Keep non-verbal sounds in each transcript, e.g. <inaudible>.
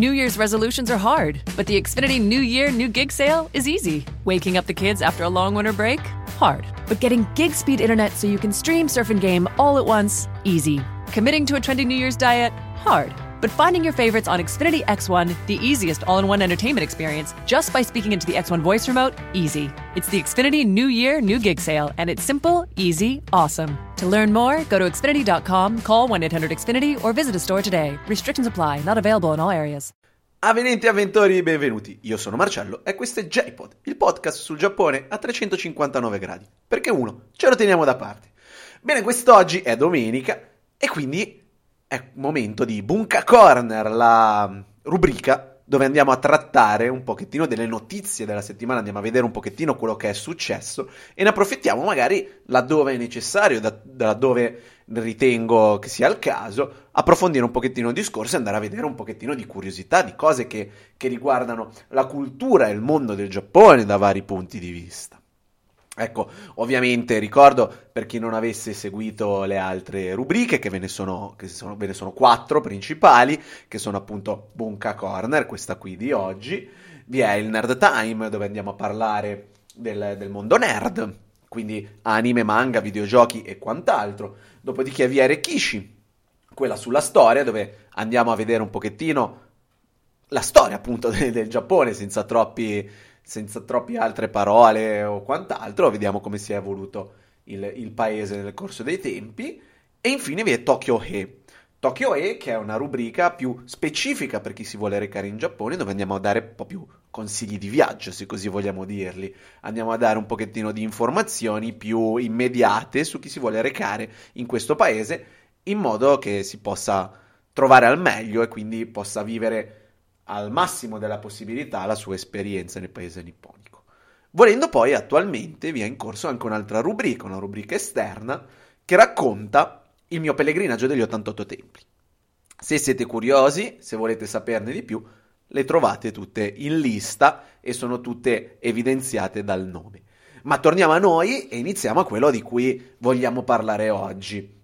New Year's resolutions are hard, but the Xfinity New Year, New Gig sale is easy. Waking up the kids after a long winter break? Hard. But getting gig speed internet so you can stream, surf, and game all at once? Easy. Committing to a trendy New Year's diet? Hard. But finding your favorites on Xfinity X1, the easiest all in one entertainment experience, just by speaking into the X1 voice remote? Easy. It's the Xfinity New Year, New Gig sale, and it's simple, easy, awesome. To learn more, go to Xfinity.com, call 1 800 Xfinity, or visit a store today. Restrictions apply, not available in all areas. Avvenenti avventori, benvenuti. Io sono Marcello e questo è JPod, il podcast sul Giappone a 359 gradi. Perché uno, ce lo teniamo da parte. Bene, quest'oggi è domenica e quindi è momento di Bunka Corner, la rubrica dove andiamo a trattare un pochettino delle notizie della settimana, andiamo a vedere un pochettino quello che è successo e ne approfittiamo magari laddove è necessario, da, laddove ritengo che sia il caso, approfondire un pochettino il discorso e andare a vedere un pochettino di curiosità, di cose che, che riguardano la cultura e il mondo del Giappone da vari punti di vista. Ecco, ovviamente ricordo per chi non avesse seguito le altre rubriche che ve ne sono, sono, ve ne sono quattro principali, che sono appunto Bunka Corner, questa qui di oggi, vi è il Nerd Time dove andiamo a parlare del, del mondo nerd, quindi anime, manga, videogiochi e quant'altro. Dopodiché vi è Rekishi, quella sulla storia dove andiamo a vedere un pochettino la storia appunto del, <laughs> del Giappone senza troppi senza troppe altre parole o quant'altro, vediamo come si è evoluto il, il paese nel corso dei tempi. E infine vi è Tokyo He. Tokyo E, che è una rubrica più specifica per chi si vuole recare in Giappone, dove andiamo a dare un po' più consigli di viaggio, se così vogliamo dirli. Andiamo a dare un pochettino di informazioni più immediate su chi si vuole recare in questo paese, in modo che si possa trovare al meglio e quindi possa vivere al massimo della possibilità la sua esperienza nel paese nipponico. Volendo poi attualmente vi è in corso anche un'altra rubrica, una rubrica esterna, che racconta il mio pellegrinaggio degli 88 templi. Se siete curiosi, se volete saperne di più, le trovate tutte in lista e sono tutte evidenziate dal nome. Ma torniamo a noi e iniziamo a quello di cui vogliamo parlare oggi.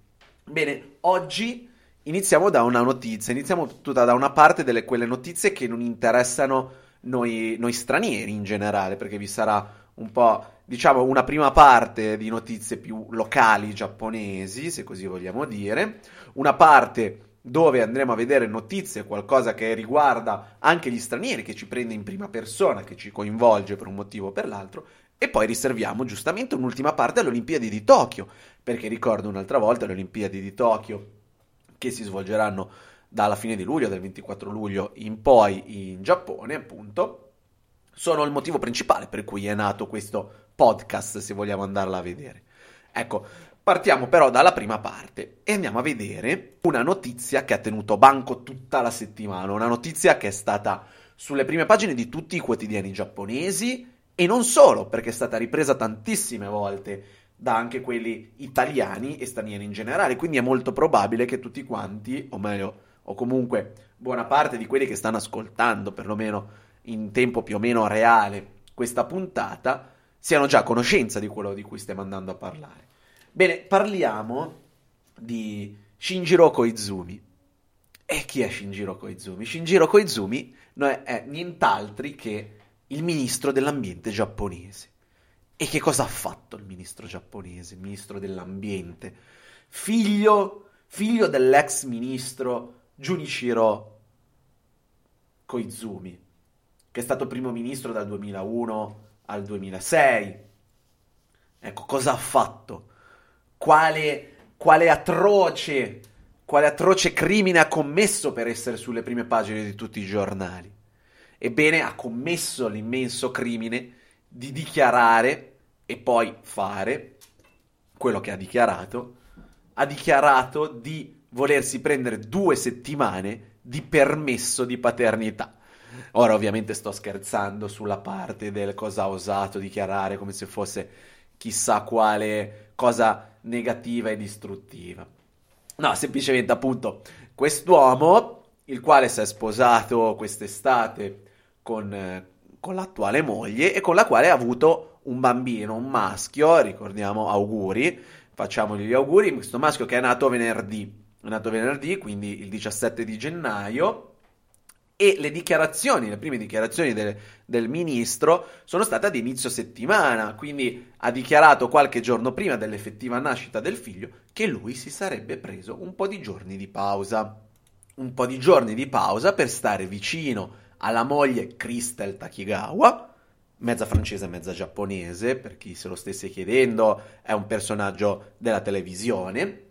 Bene, oggi iniziamo da una notizia, iniziamo tutta da una parte delle quelle notizie che non interessano noi, noi stranieri in generale, perché vi sarà un po', diciamo, una prima parte di notizie più locali giapponesi, se così vogliamo dire, una parte dove andremo a vedere notizie, qualcosa che riguarda anche gli stranieri, che ci prende in prima persona, che ci coinvolge per un motivo o per l'altro, e poi riserviamo giustamente un'ultima parte alle Olimpiadi di Tokyo, perché ricordo un'altra volta le Olimpiadi di Tokyo che si svolgeranno dalla fine di luglio, dal 24 luglio in poi in Giappone, appunto, sono il motivo principale per cui è nato questo podcast, se vogliamo andarla a vedere. Ecco, partiamo però dalla prima parte e andiamo a vedere una notizia che ha tenuto banco tutta la settimana, una notizia che è stata sulle prime pagine di tutti i quotidiani giapponesi e non solo, perché è stata ripresa tantissime volte da anche quelli italiani e stranieri in generale. Quindi è molto probabile che tutti quanti, o meglio, o comunque buona parte di quelli che stanno ascoltando, perlomeno in tempo più o meno reale, questa puntata, siano già a conoscenza di quello di cui stiamo andando a parlare. Bene, parliamo di Shinjiro Koizumi. E chi è Shinjiro Koizumi? Shinjiro Koizumi è nient'altro che il ministro dell'ambiente giapponese. E che cosa ha fatto il ministro giapponese, il ministro dell'ambiente? Figlio, figlio dell'ex ministro Junichiro Koizumi, che è stato primo ministro dal 2001 al 2006. Ecco, cosa ha fatto? Quale, quale atroce, quale atroce crimine ha commesso per essere sulle prime pagine di tutti i giornali? Ebbene, ha commesso l'immenso crimine di dichiarare e poi fare quello che ha dichiarato, ha dichiarato di volersi prendere due settimane di permesso di paternità. Ora ovviamente sto scherzando sulla parte del cosa ha osato dichiarare come se fosse chissà quale cosa negativa e distruttiva. No, semplicemente appunto quest'uomo, il quale si è sposato quest'estate con, con l'attuale moglie e con la quale ha avuto un bambino, un maschio, ricordiamo auguri, facciamogli gli auguri, questo maschio che è nato venerdì, è nato venerdì, quindi il 17 di gennaio, e le dichiarazioni, le prime dichiarazioni del, del, ministro sono state ad inizio settimana, quindi ha dichiarato qualche giorno prima dell'effettiva nascita del figlio che lui si sarebbe preso un po' di giorni di pausa. Un po' di giorni di pausa per stare vicino alla moglie Crystal Takigawa, mezza francese e mezza giapponese, per chi se lo stesse chiedendo, è un personaggio della televisione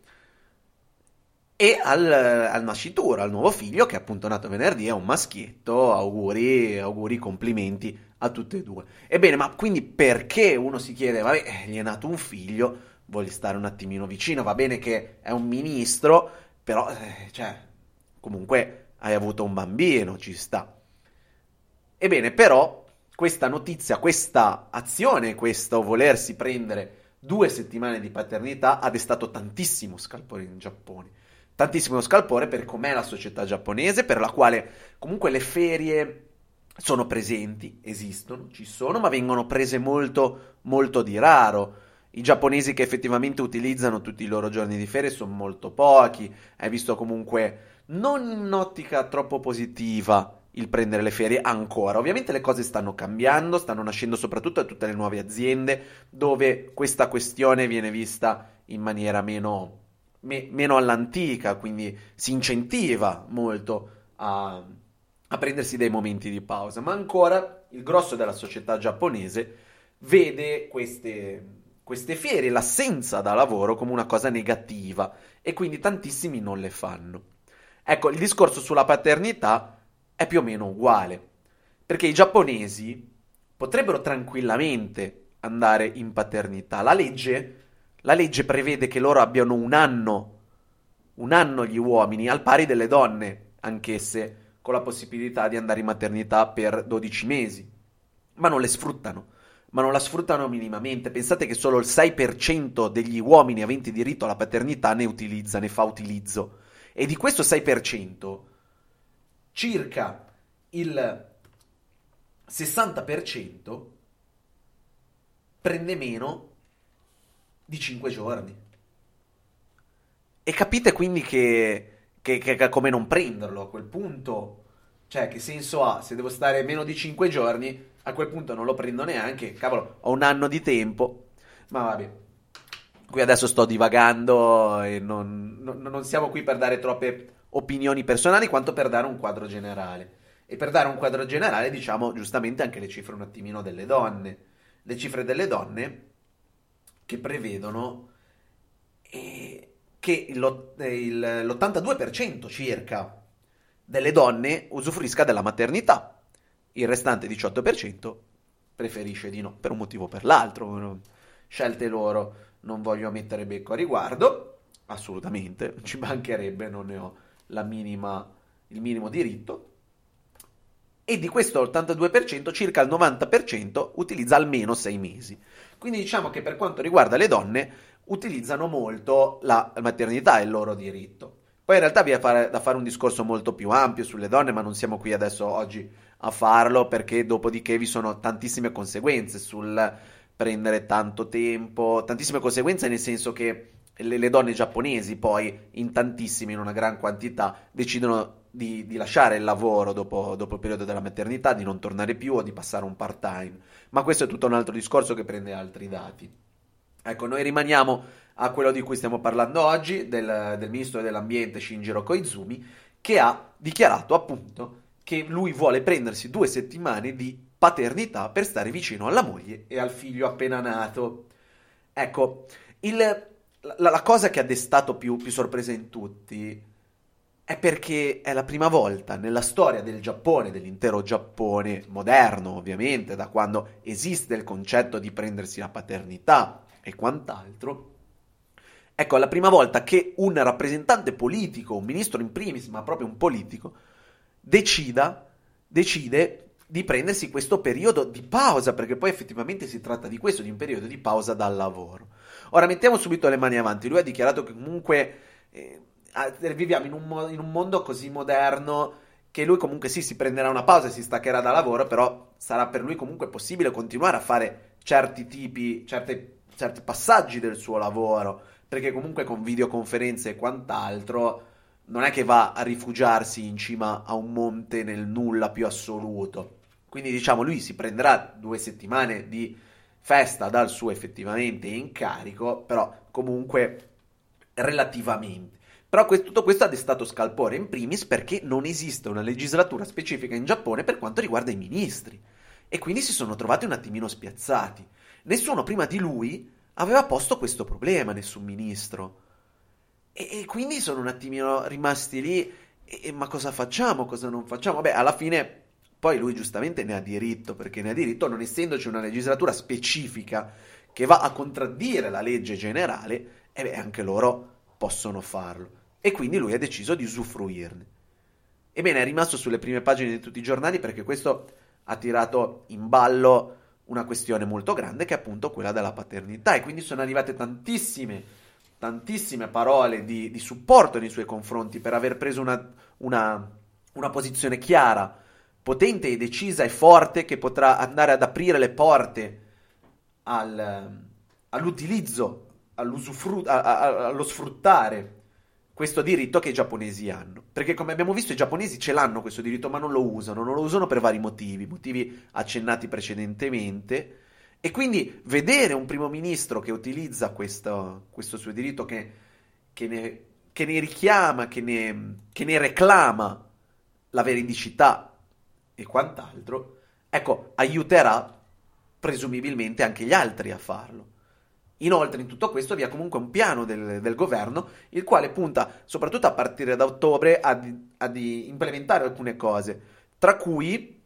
e al, al, nascituro, al nuovo figlio che è appunto nato venerdì, è un maschietto, auguri, auguri, complimenti a tutte e due. Ebbene, ma quindi perché uno si chiede, vabbè, gli è nato un figlio, vuole stare un attimino vicino, va bene che è un ministro, però, eh, cioè, comunque hai avuto un bambino, ci sta. Ebbene, però, questa notizia, questa azione, questo volersi prendere due settimane di paternità ha destato tantissimo scalpore in Giappone. Tantissimo scalpore per com'è la società giapponese, per la quale comunque le ferie sono presenti, esistono, ci sono, ma vengono prese molto, molto di raro. I giapponesi che effettivamente utilizzano tutti i loro giorni di ferie sono molto pochi, è visto comunque non in un'ottica troppo positiva il prendere le ferie ancora. Ovviamente le cose stanno cambiando, stanno nascendo soprattutto a tutte le nuove aziende dove questa questione viene vista in maniera meno me- meno all'antica, quindi si incentiva molto a, a prendersi dei momenti di pausa, ma ancora il grosso della società giapponese vede queste, queste ferie, l'assenza da lavoro come una cosa negativa e quindi tantissimi non le fanno. Ecco, il discorso sulla paternità è più o meno uguale, perché i giapponesi potrebbero tranquillamente andare in paternità. La legge la legge prevede che loro abbiano un anno, un anno gli uomini, al pari delle donne, anch'esse, con la possibilità di andare in maternità per 12 mesi. Ma non le sfruttano, ma non la sfruttano minimamente. Pensate che solo il 6% degli uomini aventi diritto alla paternità ne utilizza, ne fa utilizzo. E di questo 6%, circa il 60% prende meno di 5 giorni. E capite quindi che, che, che, come non prenderlo a quel punto. Cioè, che senso ha? Se devo stare meno di 5 giorni, a quel punto non lo prendo neanche. Cavolo, ho un anno di tempo. Ma vabbè. Qui adesso sto divagando e non, non, non siamo qui per dare troppe opinioni personali, quanto per dare un quadro generale. E per dare un quadro generale, diciamo giustamente anche le cifre un attimino delle donne. Le cifre delle donne che prevedono eh, che l'82% circa delle donne usufruisca della maternità, il restante 18% preferisce di no, per un motivo o per l'altro, scelte loro, non voglio mettere becco a riguardo, assolutamente, <laughs> ci mancherebbe, non ne ho minima, il minimo diritto, e di questo 82% circa il 90% utilizza almeno 6 mesi. Quindi diciamo che per quanto riguarda le donne utilizzano molto la maternità e il loro diritto. Poi in realtà vi è da fare un discorso molto più ampio sulle donne, ma non siamo qui adesso oggi a farlo perché dopodiché vi sono tantissime conseguenze sul prendere tanto tempo, tantissime conseguenze nel senso che le, le donne giapponesi poi in tantissime, in una gran quantità, decidono di, di lasciare il lavoro dopo, dopo, il periodo della maternità, di non tornare più o di passare un part time. Ma questo è tutto un altro discorso che prende altri dati. Ecco, noi rimaniamo a quello di cui stiamo parlando oggi, del, del ministro dell'ambiente Shinjiro Koizumi, che ha dichiarato appunto che lui vuole prendersi due settimane di paternità per stare vicino alla moglie e al figlio appena nato. Ecco, il, la, la, cosa che ha destato più, più sorpresa in tutti è perché è la prima volta nella storia del Giappone, dell'intero Giappone moderno ovviamente, da quando esiste il concetto di prendersi la paternità e quant'altro, ecco, è la prima volta che un rappresentante politico, un ministro in primis, ma proprio un politico, decida, decide di prendersi questo periodo di pausa, perché poi effettivamente si tratta di questo, di un periodo di pausa dal lavoro. Ora mettiamo subito le mani avanti, lui ha dichiarato che comunque... Eh, viviamo in un, in un mondo così moderno che lui comunque sì si prenderà una pausa e si staccherà da lavoro, però sarà per lui comunque possibile continuare a fare certi tipi, certe, certi passaggi del suo lavoro, perché comunque con videoconferenze e quant'altro non è che va a rifugiarsi in cima a un monte nel nulla più assoluto. Quindi diciamo lui si prenderà due settimane di festa dal suo effettivamente incarico, però comunque relativamente. Però questo, tutto questo ha destato scalpore in primis perché non esiste una legislatura specifica in Giappone per quanto riguarda i ministri e quindi si sono trovati un attimino spiazzati. Nessuno prima di lui aveva posto questo problema, nessun ministro. E, e quindi sono un attimino rimasti lì. E, ma cosa facciamo? Cosa non facciamo? Beh, alla fine poi lui giustamente ne ha diritto, perché ne ha diritto non essendoci una legislatura specifica che va a contraddire la legge generale, e beh, anche loro possono farlo. E quindi lui ha deciso di usufruirne. Ebbene, è rimasto sulle prime pagine di tutti i giornali perché questo ha tirato in ballo una questione molto grande che è appunto quella della paternità e quindi sono arrivate tantissime, tantissime parole di, di supporto nei suoi confronti per aver preso una, una, una posizione chiara, potente e decisa e forte che potrà andare ad aprire le porte al, all'utilizzo, allo sfruttare questo diritto che i giapponesi hanno. Perché come abbiamo visto i giapponesi ce l'hanno questo diritto, ma non lo usano, non lo usano per vari motivi, motivi accennati precedentemente. E quindi vedere un primo ministro che utilizza questo, questo suo diritto, che, che, ne, che, ne, richiama, che ne, che ne reclama la veridicità e quant'altro, ecco, aiuterà presumibilmente anche gli altri a farlo. Inoltre, in tutto questo vi è comunque un piano del, del governo, il quale punta, soprattutto a partire da ottobre, a, a implementare alcune cose, tra cui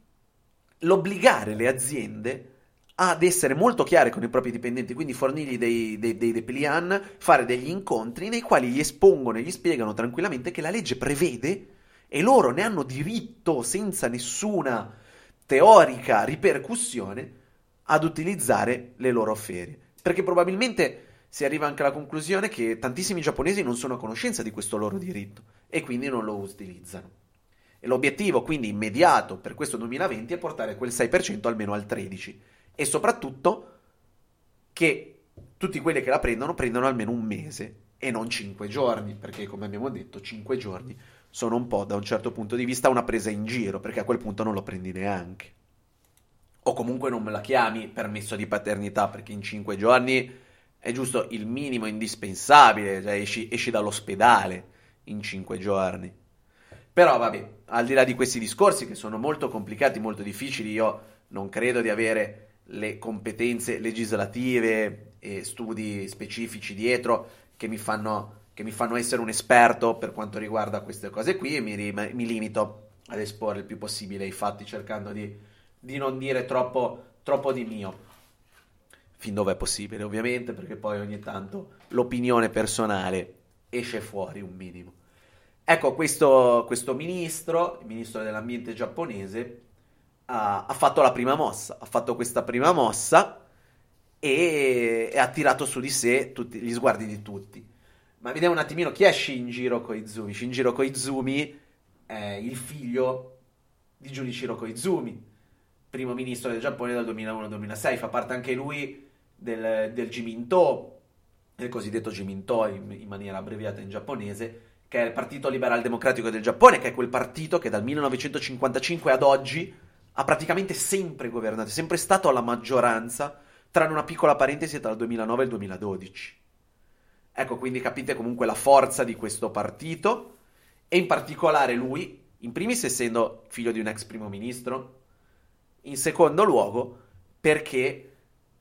l'obbligare le aziende ad essere molto chiare con i propri dipendenti, quindi fornirgli dei, dei, dei depliant, fare degli incontri nei quali gli espongono e gli spiegano tranquillamente che la legge prevede e loro ne hanno diritto senza nessuna teorica ripercussione ad utilizzare le loro ferie. Perché probabilmente si arriva anche alla conclusione che tantissimi giapponesi non sono a conoscenza di questo loro diritto e quindi non lo utilizzano. E l'obiettivo quindi immediato per questo 2020 è portare quel 6% almeno al 13% e soprattutto che tutti quelli che la prendono prendano almeno un mese e non 5 giorni, perché come abbiamo detto 5 giorni sono un po' da un certo punto di vista una presa in giro, perché a quel punto non lo prendi neanche o comunque non me la chiami permesso di paternità perché in 5 giorni è giusto il minimo indispensabile, cioè esci, esci dall'ospedale in 5 giorni. Però vabbè, al di là di questi discorsi che sono molto complicati, molto difficili, io non credo di avere le competenze legislative e studi specifici dietro che mi fanno, che mi fanno essere un esperto per quanto riguarda queste cose qui e mi, mi limito ad esporre il più possibile i fatti cercando di di non dire troppo, troppo di mio. Fin dove è possibile, ovviamente, perché poi ogni tanto l'opinione personale esce fuori un minimo. Ecco, questo, questo ministro, il ministro dell'ambiente giapponese, ha, ha, fatto la prima mossa, ha fatto questa prima mossa e, e ha tirato su di sé tutti, gli sguardi di tutti. Ma vediamo un attimino chi è Shinjiro Koizumi. Shinjiro Koizumi è il figlio di Junichiro Koizumi, primo ministro del Giappone dal 2001-2006, fa parte anche lui del, del Jiminto, del cosiddetto Jiminto in, in maniera abbreviata in giapponese, che è il Partito Liberal Democratico del Giappone, che è quel partito che dal 1955 ad oggi ha praticamente sempre governato, è sempre stato alla maggioranza, tranne una piccola parentesi tra il 2009 e il 2012. Ecco, quindi capite comunque la forza di questo partito e in particolare lui, in primis essendo figlio di un ex primo ministro, in secondo luogo perché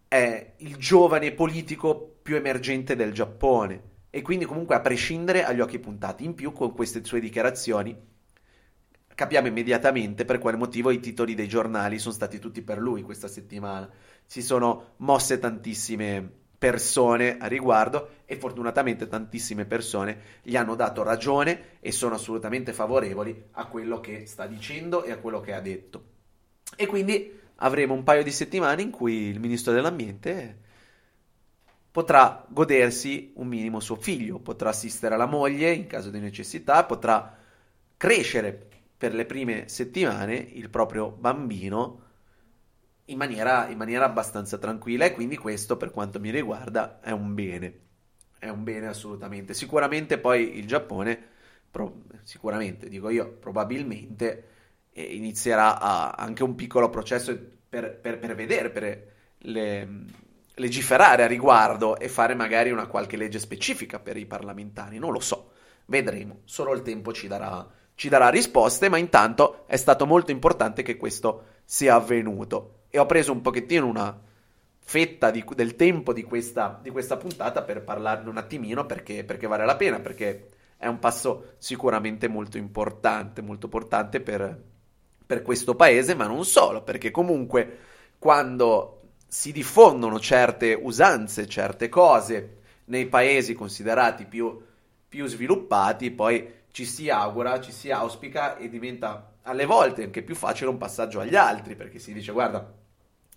è il giovane politico più emergente del Giappone e quindi comunque a prescindere agli occhi puntati. In più con queste sue dichiarazioni capiamo immediatamente per quale motivo i titoli dei giornali sono stati tutti per lui questa settimana. Si sono mosse tantissime persone a riguardo e fortunatamente tantissime persone gli hanno dato ragione e sono assolutamente favorevoli a quello che sta dicendo e a quello che ha detto. E quindi avremo un paio di settimane in cui il ministro dell'ambiente potrà godersi un minimo suo figlio, potrà assistere alla moglie in caso di necessità, potrà crescere per le prime settimane il proprio bambino in maniera, in maniera abbastanza tranquilla e quindi questo per quanto mi riguarda è un bene, è un bene assolutamente. Sicuramente poi il Giappone pro- sicuramente, dico io, probabilmente eh, inizierà a, anche un piccolo processo per, per, per vedere, per le, legiferare a riguardo e fare magari una qualche legge specifica per i parlamentari, non lo so, vedremo, solo il tempo ci darà, ci darà risposte, ma intanto è stato molto importante che questo sia avvenuto e ho preso un pochettino una fetta di, del tempo di questa, di questa, puntata per parlarne un attimino perché, perché, vale la pena, perché è un passo sicuramente molto importante, molto importante per, per questo paese, ma non solo, perché comunque quando si diffondono certe usanze, certe cose nei paesi considerati più, più sviluppati, poi ci si augura, ci si auspica e diventa alle volte anche più facile un passaggio agli altri, perché si dice guarda,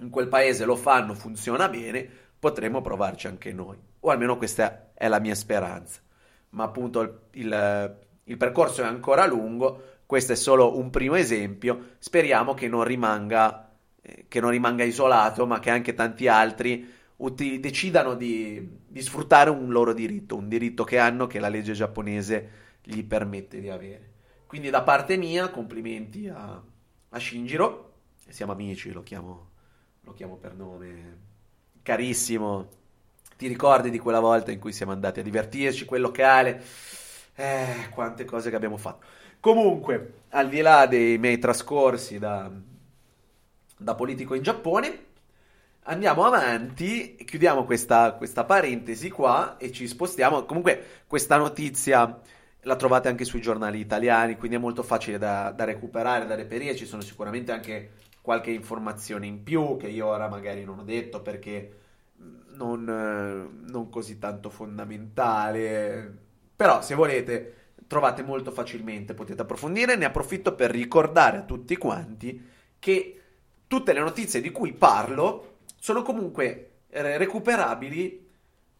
in quel paese lo fanno, funziona bene, potremmo provarci anche noi. O almeno questa è la mia speranza. Ma appunto il, il, il percorso è ancora lungo, questo è solo un primo esempio, speriamo che non rimanga, eh, che non rimanga isolato, ma che anche tanti altri uti- decidano di, di sfruttare un loro diritto, un diritto che hanno che la legge giapponese gli permette di avere. Quindi da parte mia, complimenti a, a Shinjiro, siamo amici, lo chiamo lo chiamo per nome, carissimo, ti ricordi di quella volta in cui siamo andati a divertirci, quel locale? Eh, quante cose che abbiamo fatto. Comunque, al di là dei miei trascorsi da, da politico in Giappone, andiamo avanti, chiudiamo questa, questa, parentesi qua e ci spostiamo. Comunque, questa notizia la trovate anche sui giornali italiani, quindi è molto facile da, da recuperare, da reperire. Ci sono sicuramente anche qualche informazione in più che io ora magari non ho detto perché non, non così tanto fondamentale. Però se volete trovate molto facilmente, potete approfondire. Ne approfitto per ricordare a tutti quanti che tutte le notizie di cui parlo sono comunque recuperabili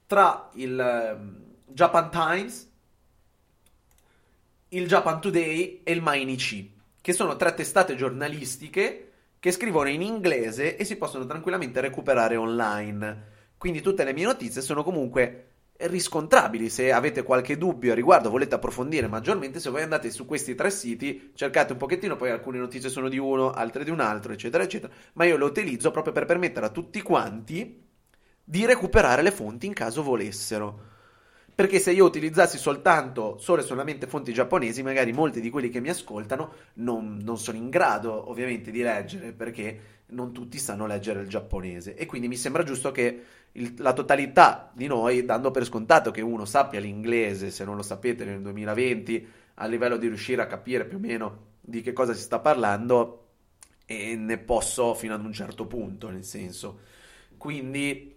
tra il ehm, Japan Times, il Japan Today e il Mainichi, che sono tre testate giornalistiche che scrivono in inglese e si possono tranquillamente recuperare online. Quindi tutte le mie notizie sono comunque riscontrabili. Se avete qualche dubbio a riguardo, volete approfondire maggiormente, se voi andate su questi tre siti, cercate un pochettino, poi alcune notizie sono di uno, altre di un altro, eccetera, eccetera. Ma io le utilizzo proprio per permettere a tutti quanti di recuperare le fonti in caso volessero. Perché se io utilizzassi soltanto, solo e solamente fonti giapponesi, magari molti di quelli che mi ascoltano non, non sono in grado ovviamente di leggere, perché non tutti sanno leggere il giapponese. E quindi mi sembra giusto che il, la totalità di noi, dando per scontato che uno sappia l'inglese, se non lo sapete nel 2020, a livello di riuscire a capire più o meno di che cosa si sta parlando, e ne posso fino ad un certo punto, nel senso. Quindi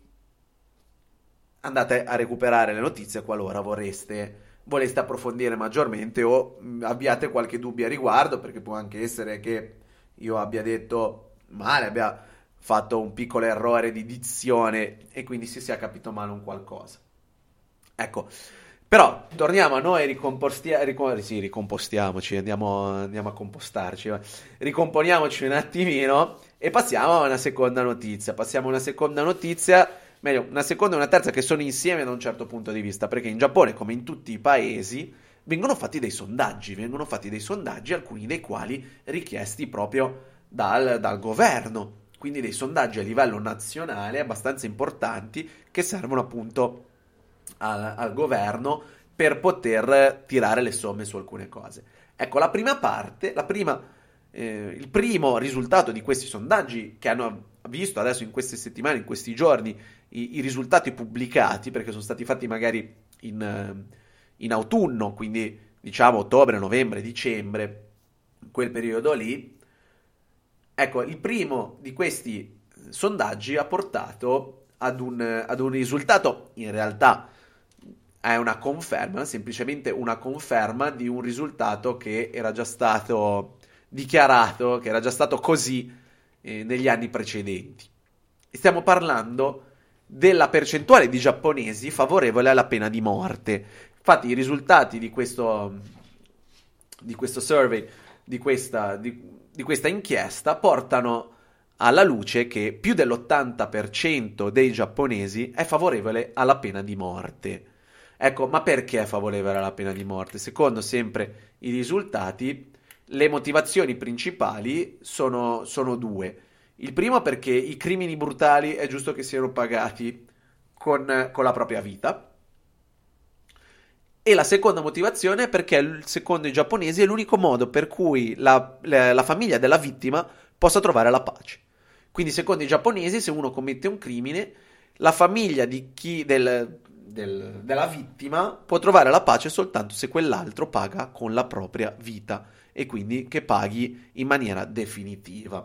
andate a recuperare le notizie qualora vorreste, voleste approfondire maggiormente o abbiate qualche dubbio a riguardo, perché può anche essere che io abbia detto male, abbia fatto un piccolo errore di dizione e quindi si sia capito male un qualcosa. Ecco, però torniamo a noi, ricompostia- ricom- sì, ricompostiamoci, andiamo, andiamo a compostarci, ricomponiamoci un attimino e passiamo a una seconda notizia. Passiamo a una seconda notizia meglio, una seconda e una terza che sono insieme da un certo punto di vista, perché in Giappone, come in tutti i paesi, vengono fatti dei sondaggi, vengono fatti dei sondaggi, alcuni dei quali richiesti proprio dal, dal governo, quindi dei sondaggi a livello nazionale abbastanza importanti che servono appunto al, al governo per poter tirare le somme su alcune cose. Ecco, la prima parte, la prima, eh, il primo risultato di questi sondaggi che hanno visto adesso in queste settimane, in questi giorni, i, i risultati pubblicati, perché sono stati fatti magari in, in autunno, quindi diciamo ottobre, novembre, dicembre, quel periodo lì. Ecco, il primo di questi sondaggi ha portato ad un, ad un risultato, in realtà è una conferma, semplicemente una conferma di un risultato che era già stato dichiarato, che era già stato così eh, negli anni precedenti. Stiamo parlando della percentuale di giapponesi favorevole alla pena di morte. Infatti i risultati di questo, di questo survey, di questa, di, di questa inchiesta, portano alla luce che più dell'80% dei giapponesi è favorevole alla pena di morte. Ecco, ma perché favorevole la pena di morte? Secondo sempre i risultati, le motivazioni principali sono, sono due. Il primo perché i crimini brutali è giusto che siano pagati con, con la propria vita. E la seconda motivazione è perché, secondo i giapponesi, è l'unico modo per cui la, la, la famiglia della vittima possa trovare la pace. Quindi, secondo i giapponesi, se uno commette un crimine, la famiglia chi, del, del, della vittima può trovare la pace soltanto se quell'altro paga con la propria vita e quindi che paghi in maniera definitiva.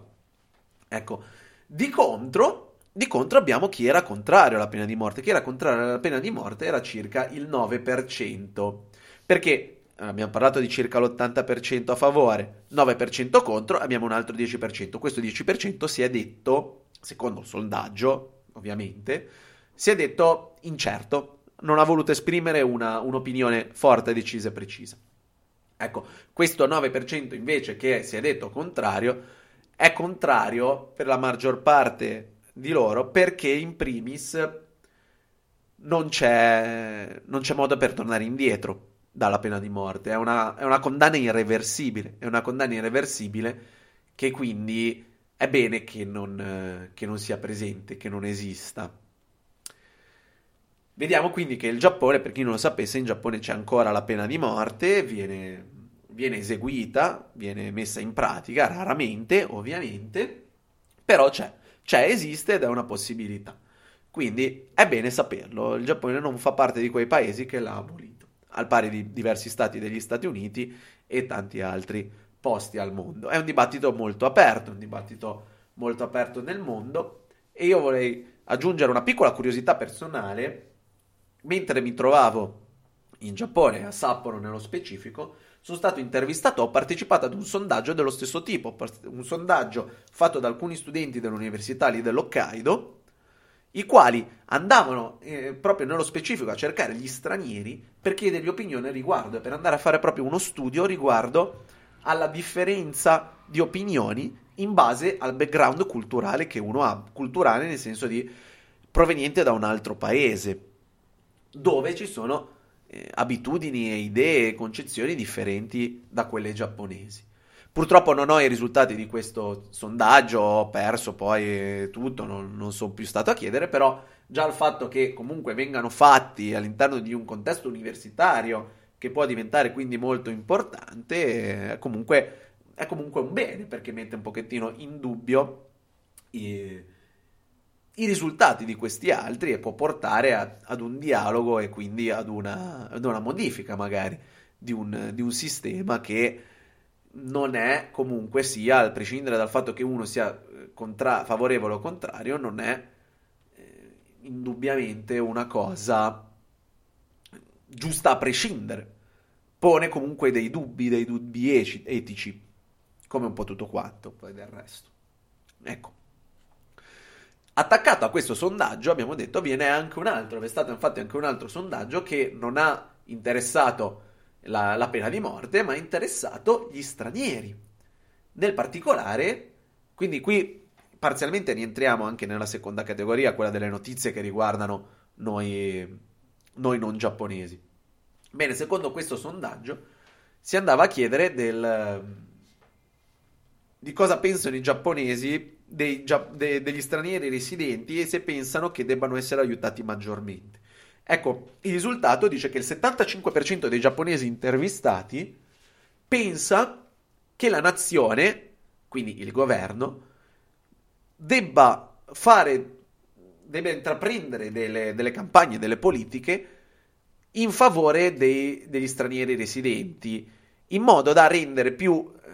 Ecco, di contro, di contro abbiamo chi era contrario alla pena di morte. Chi era contrario alla pena di morte era circa il 9%. Perché eh, abbiamo parlato di circa l'80% a favore, 9% contro, abbiamo un altro 10%. Questo 10% si è detto, secondo il sondaggio, ovviamente, si è detto incerto, non ha voluto esprimere una, un'opinione forte, decisa e precisa. Ecco, questo 9% invece che si è detto contrario è contrario per la maggior parte di loro perché in primis non c'è, non c'è modo per tornare indietro dalla pena di morte, è una, è una condanna irreversibile, è una condanna irreversibile che quindi è bene che non, che non sia presente, che non esista. Vediamo quindi che il Giappone, per chi non lo sapesse, in Giappone c'è ancora la pena di morte, viene viene eseguita, viene messa in pratica, raramente ovviamente, però c'è, c'è, esiste ed è una possibilità. Quindi è bene saperlo, il Giappone non fa parte di quei paesi che l'ha abolito, al pari di diversi stati degli Stati Uniti e tanti altri posti al mondo. È un dibattito molto aperto, un dibattito molto aperto nel mondo e io vorrei aggiungere una piccola curiosità personale. Mentre mi trovavo in Giappone, a Sapporo nello specifico, sono stato intervistato, ho partecipato ad un sondaggio dello stesso tipo, un sondaggio fatto da alcuni studenti dell'università lì dell'Hokkaido, i quali andavano eh, proprio nello specifico a cercare gli stranieri per chiedergli opinione riguardo e per andare a fare proprio uno studio riguardo alla differenza di opinioni in base al background culturale che uno ha, culturale nel senso di proveniente da un altro paese, dove ci sono eh, abitudini e idee e concezioni differenti da quelle giapponesi. Purtroppo non ho i risultati di questo sondaggio, ho perso poi tutto, non, non sono più stato a chiedere, però già il fatto che comunque vengano fatti all'interno di un contesto universitario che può diventare quindi molto importante, è comunque, è comunque un bene perché mette un pochettino in dubbio i, i risultati di questi altri e può portare a, ad un dialogo e quindi ad una, ad una modifica magari di un, di un, sistema che non è comunque sia, a prescindere dal fatto che uno sia eh, contra- favorevole o contrario, non è eh, indubbiamente una cosa giusta a prescindere. Pone comunque dei dubbi, dei dubbi etici, come un po' tutto quanto, poi del resto. Ecco. Attaccato a questo sondaggio, abbiamo detto, viene anche un altro, è stato infatti anche un altro sondaggio che non ha interessato la, la pena di morte, ma ha interessato gli stranieri. Nel particolare, quindi qui parzialmente rientriamo anche nella seconda categoria, quella delle notizie che riguardano noi, noi non giapponesi. Bene, secondo questo sondaggio si andava a chiedere del, di cosa pensano i giapponesi dei, de, degli stranieri residenti e se pensano che debbano essere aiutati maggiormente. Ecco, il risultato dice che il 75% dei giapponesi intervistati pensa che la nazione, quindi il governo, debba fare, debba intraprendere delle, delle campagne, delle politiche in favore dei, degli stranieri residenti, in modo da rendere più eh,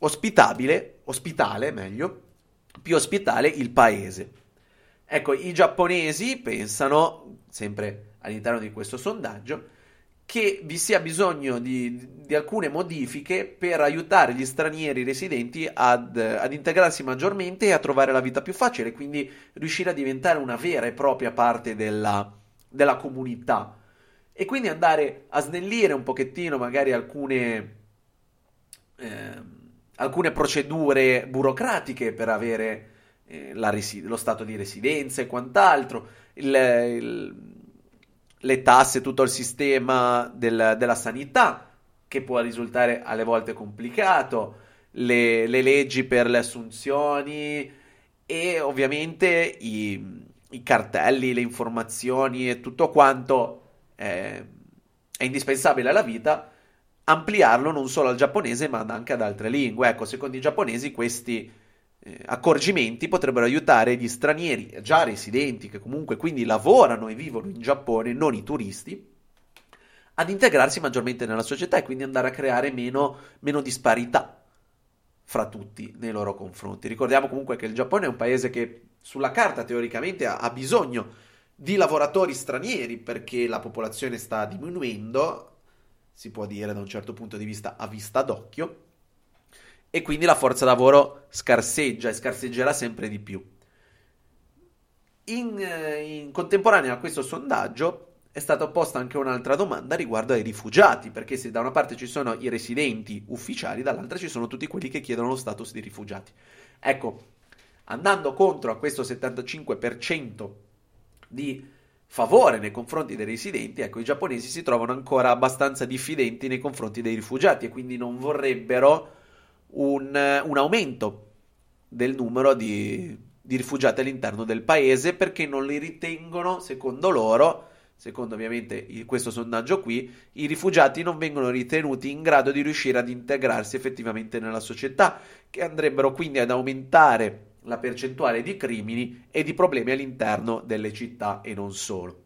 ospitabile, ospitale meglio, più ospitale il paese. Ecco, i giapponesi pensano, sempre all'interno di questo sondaggio, che vi sia bisogno di, di alcune modifiche per aiutare gli stranieri residenti ad, ad, integrarsi maggiormente e a trovare la vita più facile, quindi riuscire a diventare una vera e propria parte della, della comunità. E quindi andare a snellire un pochettino magari alcune... Eh, alcune procedure burocratiche per avere eh, resi- lo stato di residenza e quant'altro, il, il, le tasse, tutto il sistema del, della sanità, che può risultare alle volte complicato, le, le leggi per le assunzioni e ovviamente i, i, cartelli, le informazioni e tutto quanto eh, è indispensabile alla vita, ampliarlo non solo al giapponese ma anche ad altre lingue. Ecco, secondo i giapponesi questi eh, accorgimenti potrebbero aiutare gli stranieri già residenti, che comunque quindi lavorano e vivono in Giappone, non i turisti, ad integrarsi maggiormente nella società e quindi andare a creare meno, meno disparità fra tutti nei loro confronti. Ricordiamo comunque che il Giappone è un paese che sulla carta teoricamente ha, ha bisogno di lavoratori stranieri perché la popolazione sta diminuendo, si può dire da un certo punto di vista a vista d'occhio, e quindi la forza lavoro scarseggia e scarseggerà sempre di più. In, eh, in contemporanea a questo sondaggio è stata posta anche un'altra domanda riguardo ai rifugiati, perché se da una parte ci sono i residenti ufficiali, dall'altra ci sono tutti quelli che chiedono lo status di rifugiati. Ecco, andando contro a questo 75% di favore nei confronti dei residenti, ecco, i giapponesi si trovano ancora abbastanza diffidenti nei confronti dei rifugiati e quindi non vorrebbero un, un aumento del numero di, di rifugiati all'interno del paese perché non li ritengono, secondo loro, secondo ovviamente questo sondaggio qui, i rifugiati non vengono ritenuti in grado di riuscire ad integrarsi effettivamente nella società, che andrebbero quindi ad aumentare la percentuale di crimini e di problemi all'interno delle città e non solo.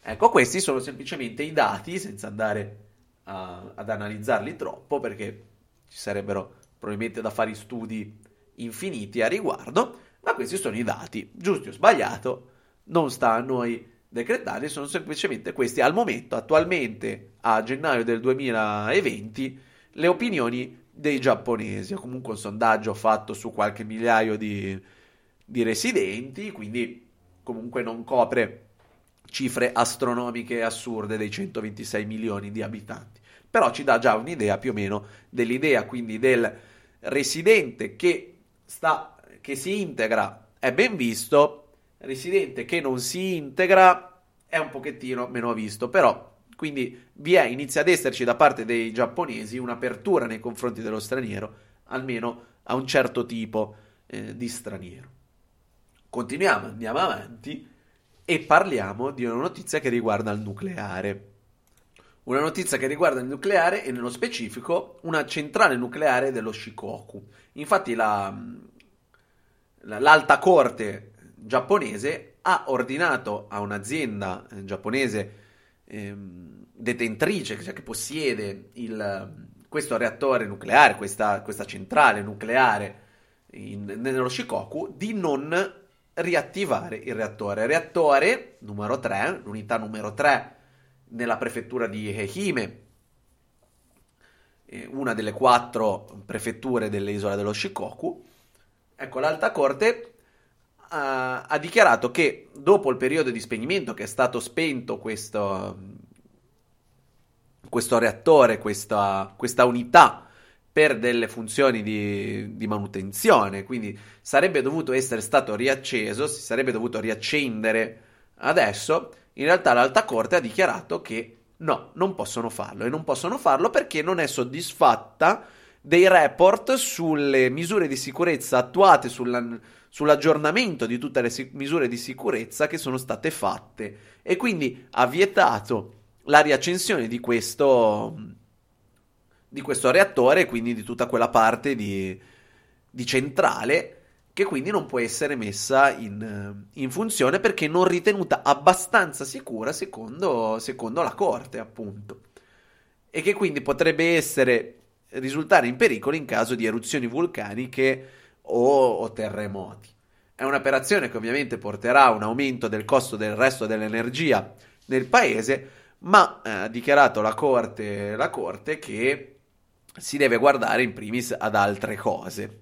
Ecco, questi sono semplicemente i dati, senza andare a, ad analizzarli troppo, perché ci sarebbero probabilmente da fare studi infiniti a riguardo, ma questi sono i dati, giusto o sbagliato, non sta a noi decretare, sono semplicemente questi al momento, attualmente a gennaio del 2020, le opinioni dei giapponesi, o comunque un sondaggio fatto su qualche migliaio di, di residenti, quindi comunque non copre cifre astronomiche assurde dei 126 milioni di abitanti. Però ci dà già un'idea più o meno dell'idea quindi del residente che, sta, che si integra è ben visto, residente che non si integra è un pochettino meno visto, però quindi è, inizia ad esserci da parte dei giapponesi un'apertura nei confronti dello straniero, almeno a un certo tipo eh, di straniero. Continuiamo, andiamo avanti e parliamo di una notizia che riguarda il nucleare una notizia che riguarda il nucleare e nello specifico una centrale nucleare dello Shikoku. Infatti la, la, l'alta corte giapponese ha ordinato a un'azienda eh, giapponese eh, detentrice, cioè che possiede il, questo reattore nucleare, questa, questa centrale nucleare in, nello Shikoku, di non riattivare il reattore. Reattore numero 3, l'unità numero 3 nella prefettura di Ehime, una delle quattro prefetture delle isole dello Shikoku. Ecco, l'Alta Corte uh, ha dichiarato che dopo il periodo di spegnimento che è stato spento questo, questo reattore, questa, questa, unità per delle funzioni di, di, manutenzione, quindi sarebbe dovuto essere stato riacceso, si sarebbe dovuto riaccendere. Adesso, in realtà l'Alta Corte ha dichiarato che no, non possono farlo e non possono farlo perché non è soddisfatta dei report sulle misure di sicurezza attuate, sulla, sull'aggiornamento di tutte le si- misure di sicurezza che sono state fatte. E quindi ha vietato la riaccensione di questo, di questo reattore e quindi di tutta quella parte di, di centrale che quindi non può essere messa in, in funzione perché non ritenuta abbastanza sicura secondo, secondo, la Corte, appunto, e che quindi potrebbe essere risultare in pericolo in caso di eruzioni vulcaniche o, o terremoti. È un'operazione che ovviamente porterà a un aumento del costo del resto dell'energia nel paese, ma eh, ha dichiarato la corte, la corte che si deve guardare in primis ad altre cose.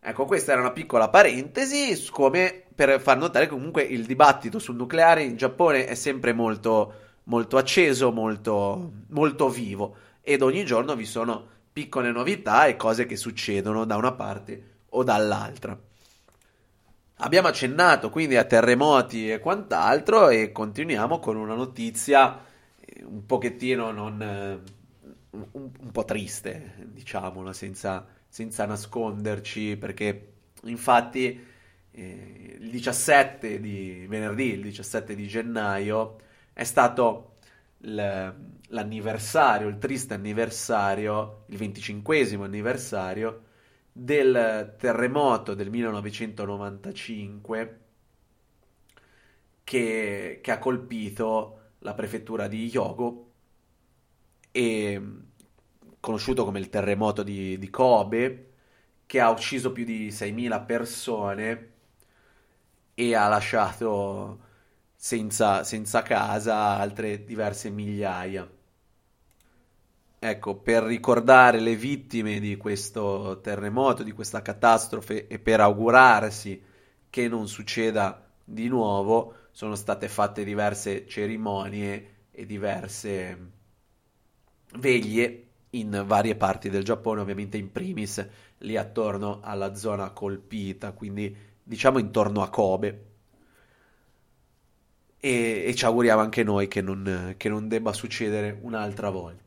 Ecco, questa era una piccola parentesi, come per far notare comunque il dibattito sul nucleare in Giappone è sempre molto, molto acceso, molto, molto vivo ed ogni giorno vi sono piccole novità e cose che succedono da una parte o dall'altra. Abbiamo accennato quindi a terremoti e quant'altro e continuiamo con una notizia eh, un pochettino non... Eh, un, un po' triste, diciamolo, senza, senza nasconderci, perché infatti eh, il 17 di venerdì, il 17 di gennaio, è stato l'anniversario, il triste anniversario, il 25 anniversario del terremoto del 1995 che, che ha colpito la prefettura di Hyogo e conosciuto come il terremoto di, di Kobe che ha ucciso più di 6.000 persone e ha lasciato senza, senza casa altre diverse migliaia. Ecco, per ricordare le vittime di questo terremoto, di questa catastrofe e per augurarsi che non succeda di nuovo, sono state fatte diverse cerimonie e diverse veglie in varie parti del Giappone, ovviamente in primis lì attorno alla zona colpita, quindi diciamo intorno a Kobe. E, e ci auguriamo anche noi che non, che non debba succedere un'altra volta.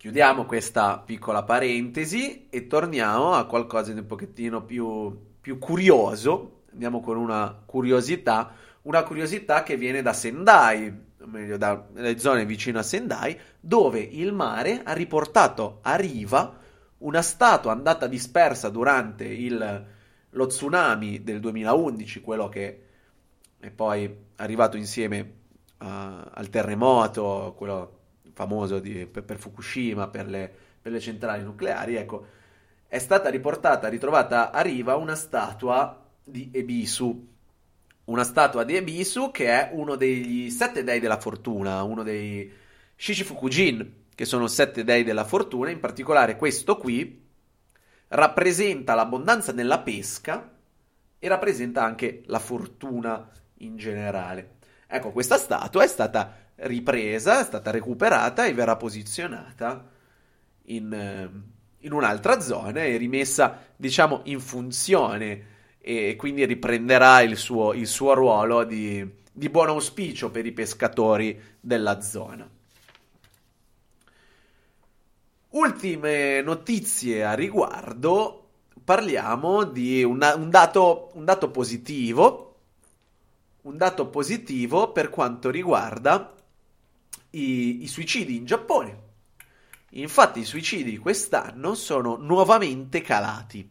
Chiudiamo questa piccola parentesi e torniamo a qualcosa di un pochettino più, più curioso. Andiamo con una curiosità, una curiosità che viene da Sendai, o meglio dalle zone vicino a Sendai, dove il mare ha riportato a riva una statua andata dispersa durante il, lo tsunami del 2011, quello che è poi arrivato insieme uh, al terremoto, quello famoso di, per, per, Fukushima, per le, per le centrali nucleari, ecco, è stata riportata, ritrovata a riva una statua di Ebisu. Una statua di Ebisu che è uno degli sette dei della fortuna, uno dei Shishifukujin, che sono sette dei della fortuna, in particolare questo qui rappresenta l'abbondanza nella pesca e rappresenta anche la fortuna in generale. Ecco, questa statua è stata ripresa, è stata recuperata e verrà posizionata in, eh, in un'altra zona e rimessa, diciamo, in funzione e quindi riprenderà il suo, il suo ruolo di, di buon auspicio per i pescatori della zona. Ultime notizie a riguardo, parliamo di una, un, dato, un dato positivo, un dato positivo per quanto riguarda i, i suicidi in Giappone. Infatti i suicidi quest'anno sono nuovamente calati.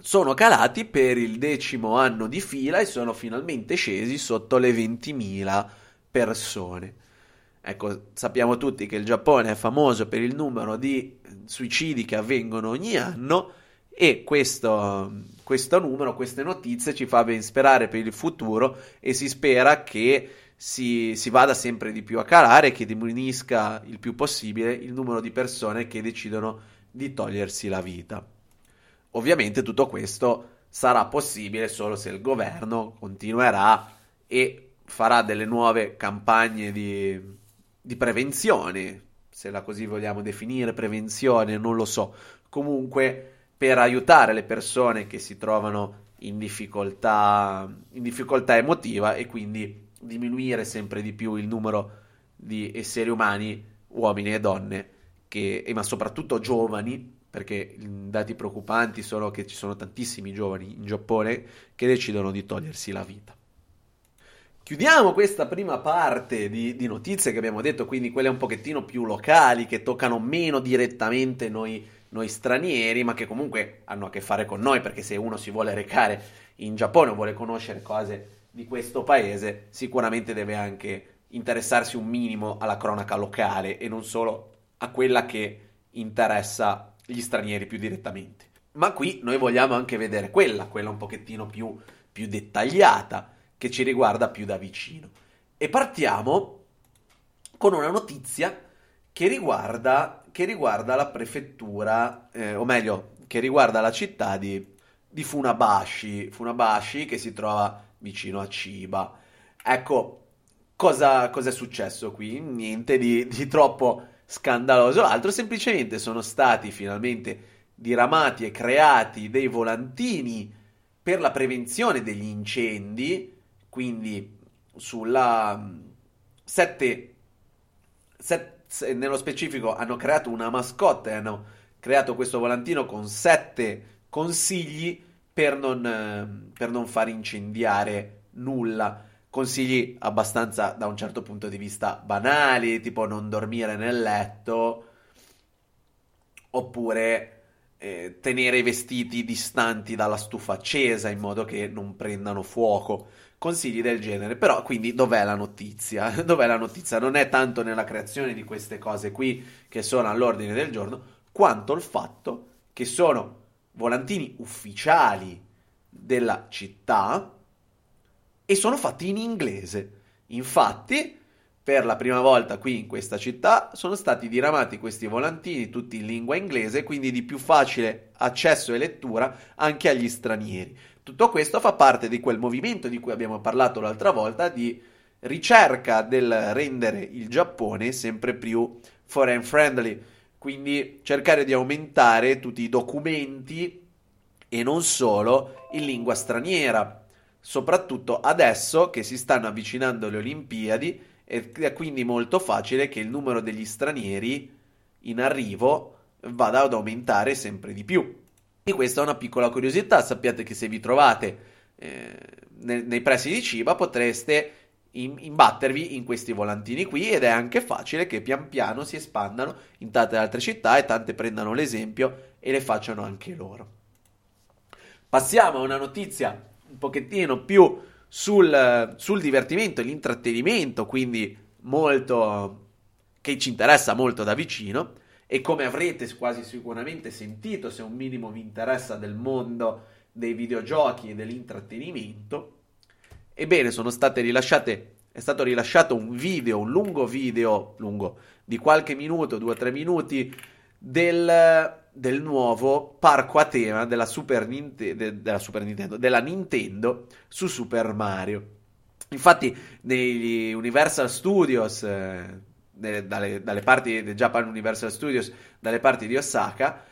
Sono calati per il decimo anno di fila e sono finalmente scesi sotto le 20.000 persone. Ecco, sappiamo tutti che il Giappone è famoso per il numero di suicidi che avvengono ogni anno e questo, questo numero, queste notizie ci fa ben sperare per il futuro e si spera che si, si, vada sempre di più a calare e che diminuisca il più possibile il numero di persone che decidono di togliersi la vita. Ovviamente tutto questo sarà possibile solo se il governo continuerà e farà delle nuove campagne di, di prevenzione, se la così vogliamo definire, prevenzione, non lo so. Comunque per aiutare le persone che si trovano in difficoltà, in difficoltà emotiva e quindi diminuire sempre di più il numero di esseri umani, uomini e donne, che, ma soprattutto giovani, perché dati preoccupanti sono che ci sono tantissimi giovani in Giappone che decidono di togliersi la vita. Chiudiamo questa prima parte di, di, notizie che abbiamo detto, quindi quelle un pochettino più locali, che toccano meno direttamente noi, noi stranieri, ma che comunque hanno a che fare con noi, perché se uno si vuole recare in Giappone o vuole conoscere cose di questo paese, sicuramente deve anche interessarsi un minimo alla cronaca locale e non solo a quella che interessa gli stranieri più direttamente. Ma qui noi vogliamo anche vedere quella, quella un pochettino più, più dettagliata, che ci riguarda più da vicino. E partiamo con una notizia che riguarda, che riguarda la prefettura, eh, o meglio, che riguarda la città di, di Funabashi, Funabashi che si trova vicino a Ciba. Ecco, cosa, cosa è successo qui? Niente di, di troppo scandaloso altro, semplicemente sono stati finalmente diramati e creati dei volantini per la prevenzione degli incendi, quindi sulla 7, 7 nello specifico hanno creato una mascotte, hanno creato questo volantino con 7 consigli per non, per non far incendiare nulla. Consigli abbastanza da un certo punto di vista banali, tipo non dormire nel letto, oppure eh, tenere i vestiti distanti dalla stufa accesa in modo che non prendano fuoco. Consigli del genere, però quindi dov'è la notizia? <laughs> dov'è la notizia? Non è tanto nella creazione di queste cose qui che sono all'ordine del giorno, quanto il fatto che sono volantini ufficiali della città e sono fatti in inglese. Infatti, per la prima volta qui in questa città sono stati diramati questi volantini tutti in lingua inglese, quindi di più facile accesso e lettura anche agli stranieri. Tutto questo fa parte di quel movimento di cui abbiamo parlato l'altra volta di ricerca del rendere il Giappone sempre più foreign friendly, quindi cercare di aumentare tutti i documenti e non solo in lingua straniera, soprattutto adesso che si stanno avvicinando le Olimpiadi ed è quindi molto facile che il numero degli stranieri in arrivo vada ad aumentare sempre di più. E questa è una piccola curiosità, sappiate che se vi trovate eh, nei, nei, pressi di Ciba potreste imbattervi in questi volantini qui ed è anche facile che pian piano si espandano in tante altre città e tante prendano l'esempio e le facciano anche loro. Passiamo a una notizia un pochettino più sul, sul divertimento e l'intrattenimento, quindi molto che ci interessa molto da vicino e come avrete quasi sicuramente sentito se un minimo vi interessa del mondo dei videogiochi e dell'intrattenimento, ebbene sono state rilasciate è stato rilasciato un video, un lungo video, lungo, di qualche minuto, due o tre minuti, del, del nuovo parco a tema della Super, Ninte- de- della Super Nintendo, della Nintendo su Super Mario. Infatti, negli Universal Studios, eh, dalle, dalle, parti del Japan Universal Studios, dalle parti di Osaka,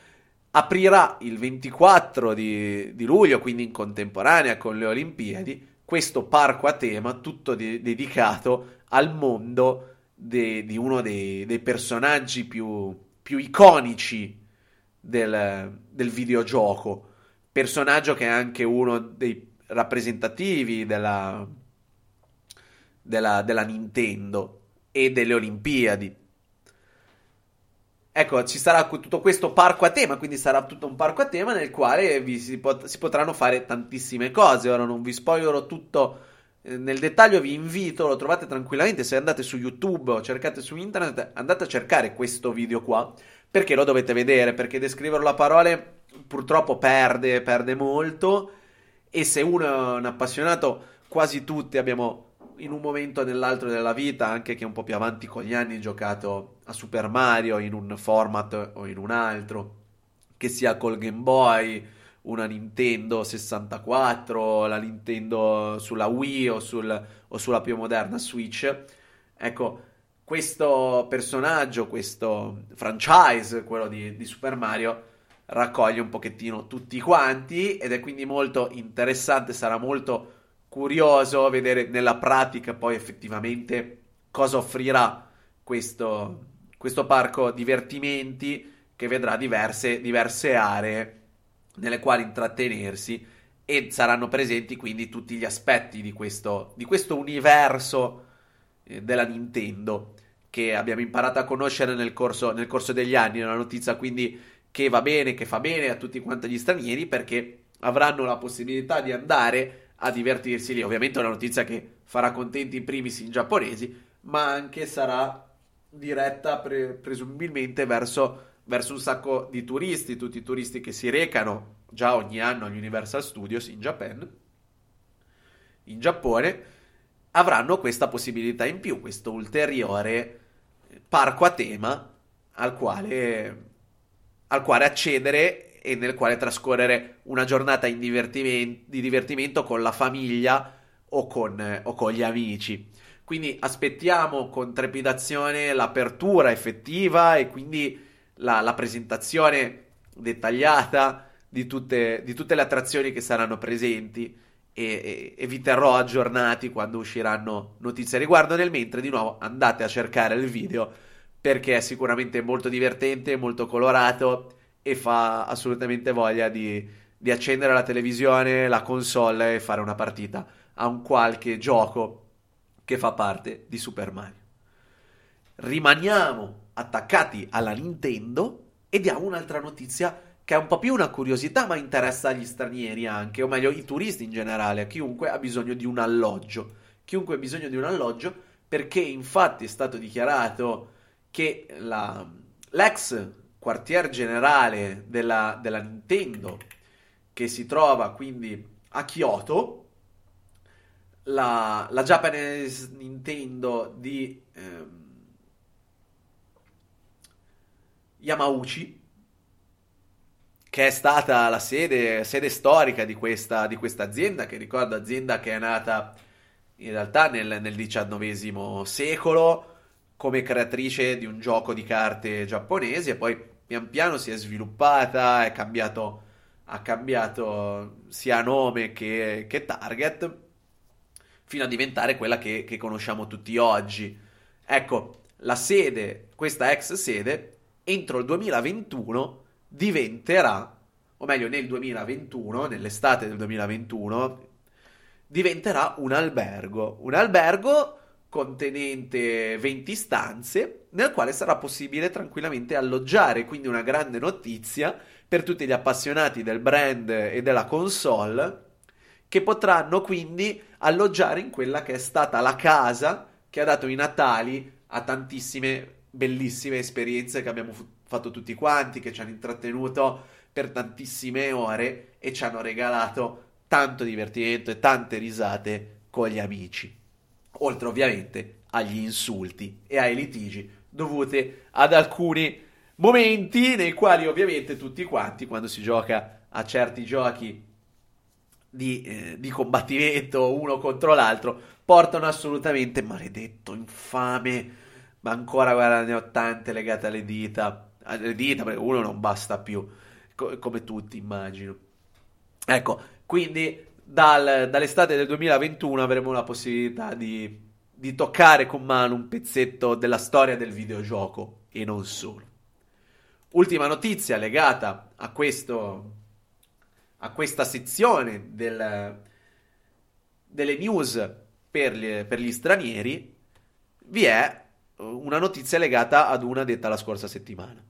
aprirà il 24 di, di luglio, quindi in contemporanea con le Olimpiadi, questo parco a tema tutto de- dedicato al mondo de- di uno dei, dei personaggi più, più iconici del, del videogioco. Personaggio che è anche uno dei rappresentativi della, della, della Nintendo e delle Olimpiadi. Ecco, ci sarà tutto questo parco a tema, quindi sarà tutto un parco a tema nel quale si, pot- si potranno fare tantissime cose. Ora non vi spoilerò tutto eh, nel dettaglio, vi invito, lo trovate tranquillamente se andate su YouTube o cercate su internet, andate a cercare questo video qua perché lo dovete vedere? Perché descriverlo a parole purtroppo perde, perde molto. E se uno è un appassionato, quasi tutti abbiamo in un momento o nell'altro della vita, anche che un po' più avanti con gli anni, giocato a Super Mario in un format o in un altro, che sia col Game Boy, una Nintendo 64, la Nintendo sulla Wii o, sul, o sulla più moderna Switch. Ecco, questo personaggio, questo franchise, quello di, di, Super Mario, raccoglie un pochettino tutti quanti ed è quindi molto interessante, sarà molto curioso vedere nella pratica poi effettivamente cosa offrirà questo, questo parco divertimenti che vedrà diverse, diverse aree nelle quali intrattenersi e saranno presenti quindi tutti gli aspetti di questo, di questo universo eh, della Nintendo che abbiamo imparato a conoscere nel corso, nel corso degli anni. una notizia quindi che va bene, che fa bene a tutti quanti gli stranieri perché avranno la possibilità di andare a divertirsi lì. Ovviamente è una notizia che farà contenti in primis i giapponesi, ma anche sarà diretta pre- presumibilmente verso, verso, un sacco di turisti, tutti i turisti che si recano già ogni anno agli Universal Studios in Japan, in Giappone, avranno questa possibilità in più, questo ulteriore parco a tema al quale, al quale accedere e nel quale trascorrere una giornata divertimento, di divertimento con la famiglia o con, o con gli amici. Quindi aspettiamo con trepidazione l'apertura effettiva e quindi la, la presentazione dettagliata di tutte, di tutte le attrazioni che saranno presenti e, e, e, vi terrò aggiornati quando usciranno notizie a riguardo. Nel mentre, di nuovo, andate a cercare il video perché è sicuramente molto divertente, molto colorato e fa assolutamente voglia di, di accendere la televisione, la console e fare una partita a un qualche gioco che fa parte di Super Mario. Rimaniamo attaccati alla Nintendo e diamo un'altra notizia che è un po' più una curiosità, ma interessa gli stranieri anche, o meglio i turisti in generale, chiunque ha bisogno di un alloggio. Chiunque ha bisogno di un alloggio, perché infatti è stato dichiarato che la, l'ex quartier generale della, della Nintendo, che si trova quindi a Kyoto, la, la Japanese Nintendo di ehm, Yamauchi, che è stata la sede, sede storica di questa, di questa, azienda, che ricordo azienda che è nata in realtà nel, nel XIX secolo come creatrice di un gioco di carte giapponesi e poi pian piano si è sviluppata, è cambiato, ha cambiato sia nome che, che target fino a diventare quella che, che conosciamo tutti oggi. Ecco, la sede, questa ex sede, entro il 2021 diventerà, o meglio nel 2021, nell'estate del 2021, diventerà un albergo. Un albergo contenente 20 stanze nel quale sarà possibile tranquillamente alloggiare, quindi una grande notizia per tutti gli appassionati del brand e della console che potranno quindi alloggiare in quella che è stata la casa che ha dato i Natali a tantissime bellissime esperienze che abbiamo fatto tutti quanti, che ci hanno intrattenuto per tantissime ore e ci hanno regalato tanto divertimento e tante risate con gli amici. Oltre ovviamente agli insulti e ai litigi dovuti ad alcuni momenti nei quali ovviamente tutti quanti quando si gioca a certi giochi di, eh, di combattimento uno contro l'altro portano assolutamente maledetto, infame, ma ancora guarda ne ho tante legate alle dita alle dita, perché uno non basta più, co- come tutti immagino. Ecco, quindi dal, dall'estate del 2021 avremo la possibilità di, di toccare con mano un pezzetto della storia del videogioco e non solo. Ultima notizia legata a, questo, a questa sezione del, delle news per gli, per gli stranieri, vi è una notizia legata ad una detta la scorsa settimana.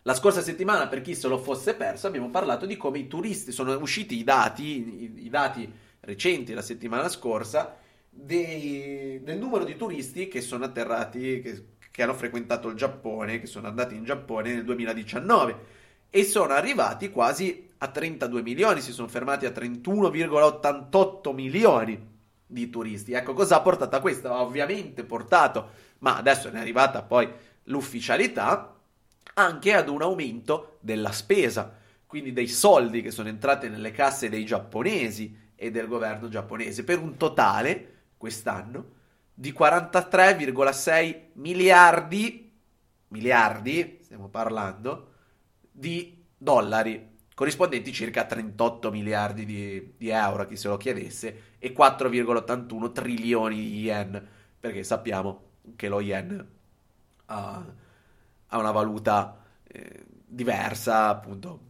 La scorsa settimana, per chi se lo fosse perso, abbiamo parlato di come i turisti sono usciti i dati, i, i dati recenti la settimana scorsa, dei, del numero di turisti che sono atterrati, che, che hanno frequentato il Giappone, che sono andati in Giappone nel 2019 e sono arrivati quasi a 32 milioni, si sono fermati a 31,88 milioni di turisti. Ecco cosa ha portato a questo? Ha ovviamente portato, ma adesso è arrivata poi l'ufficialità anche ad un aumento della spesa, quindi dei soldi che sono entrati nelle casse dei giapponesi e del governo giapponese, per un totale quest'anno di 43,6 miliardi, miliardi, stiamo parlando, di dollari, corrispondenti circa a 38 miliardi di, di euro, chi se lo chiedesse, e 4,81 trilioni di yen, perché sappiamo che lo yen ha... Ha una valuta eh, diversa, appunto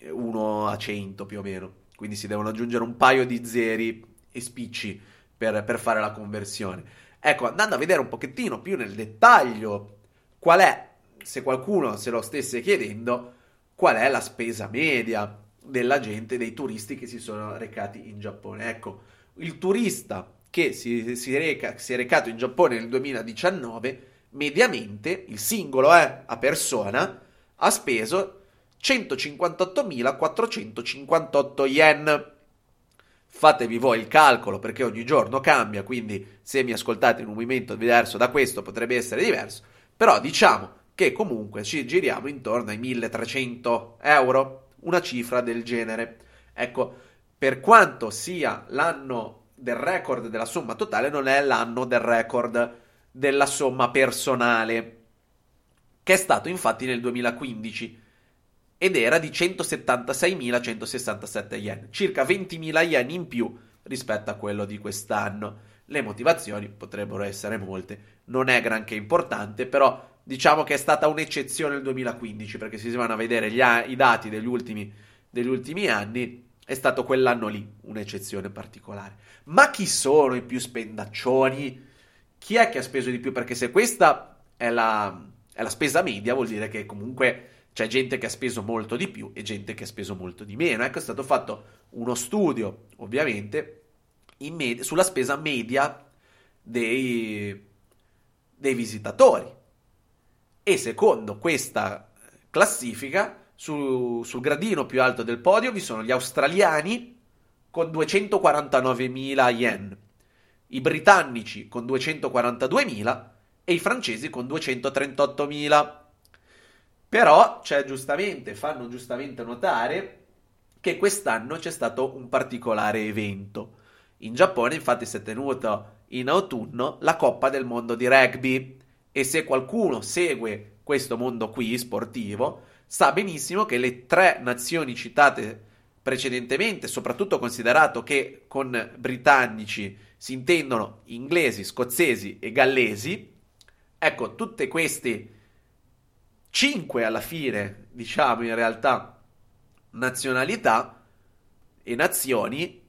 1 a 100 più o meno. Quindi si devono aggiungere un paio di zeri e spicci per, per fare la conversione. Ecco, andando a vedere un pochettino più nel dettaglio qual è, se qualcuno se lo stesse chiedendo, qual è la spesa media della gente, dei turisti che si sono recati in Giappone. Ecco, il turista che si, si, reca, si è recato in Giappone nel 2019 mediamente il singolo eh, a persona ha speso 158.458 yen. Fatevi voi il calcolo perché ogni giorno cambia, quindi se mi ascoltate in un momento diverso da questo potrebbe essere diverso, però diciamo che comunque ci giriamo intorno ai 1300 euro, una cifra del genere. Ecco, per quanto sia l'anno del record della somma totale, non è l'anno del record della somma personale, che è stato infatti nel 2015. Ed era di 176.167 yen, circa 20.000 yen in più rispetto a quello di quest'anno. Le motivazioni potrebbero essere molte, non è granché importante, però diciamo che è stata un'eccezione il 2015, perché se si vanno a vedere gli, i dati degli ultimi, degli ultimi anni, è stato quell'anno lì un'eccezione particolare. Ma chi sono i più spendaccioni? Chi è che ha speso di più? Perché se questa è la, è la spesa media, vuol dire che comunque c'è gente che ha speso molto di più e gente che ha speso molto di meno. Ecco, è stato fatto uno studio, ovviamente, med- sulla spesa media dei, dei visitatori. E secondo questa classifica, su, sul gradino più alto del podio vi sono gli australiani con 249.000 yen, i britannici con 242.000 e i francesi con 238.000. Però c'è giustamente, fanno giustamente notare che quest'anno c'è stato un particolare evento. In Giappone infatti si è tenuto in autunno la Coppa del Mondo di Rugby e se qualcuno segue questo mondo qui sportivo sa benissimo che le tre nazioni citate precedentemente, soprattutto considerato che con britannici si intendono inglesi, scozzesi e gallesi, ecco, tutte queste cinque alla fine, diciamo in realtà, nazionalità e nazioni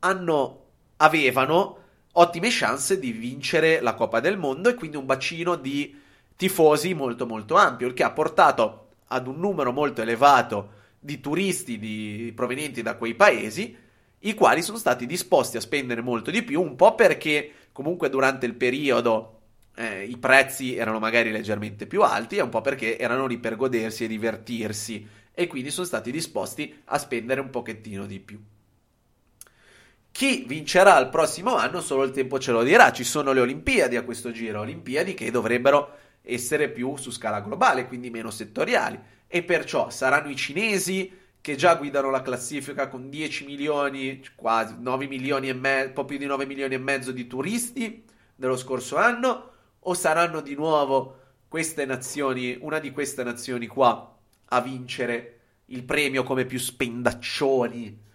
hanno, avevano ottime chance di vincere la Coppa del Mondo e quindi un bacino di tifosi molto molto ampio, il che ha portato ad un numero molto elevato di turisti di, provenienti da quei paesi, i quali sono stati disposti a spendere molto di più, un po' perché comunque durante il periodo eh, i prezzi erano magari leggermente più alti e un po' perché erano lì per godersi e divertirsi e quindi sono stati disposti a spendere un pochettino di più. Chi vincerà il prossimo anno solo il tempo ce lo dirà, ci sono le Olimpiadi a questo giro, Olimpiadi che dovrebbero essere più su scala globale, quindi meno settoriali e perciò saranno i cinesi che già guidano la classifica con 10 milioni, quasi 9 milioni e mezzo, un po' più di 9 milioni e mezzo di turisti dello scorso anno o saranno di nuovo queste nazioni, una di queste nazioni qua a vincere il premio come più spendaccioni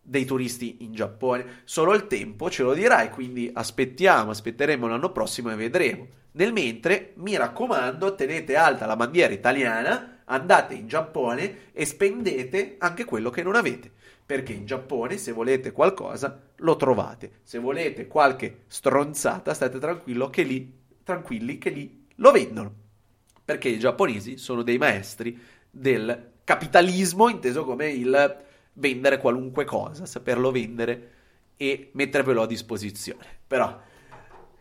dei turisti in Giappone. Solo il tempo ce lo dirà e quindi aspettiamo, aspetteremo l'anno prossimo e vedremo. Nel mentre, mi raccomando, tenete alta la bandiera italiana, andate in Giappone e spendete anche quello che non avete. Perché in Giappone, se volete qualcosa, lo trovate. Se volete qualche stronzata, state tranquillo che lì, tranquilli che lì lo vendono. Perché i giapponesi sono dei maestri del capitalismo, inteso come il vendere qualunque cosa, saperlo vendere e mettervelo a disposizione. Però,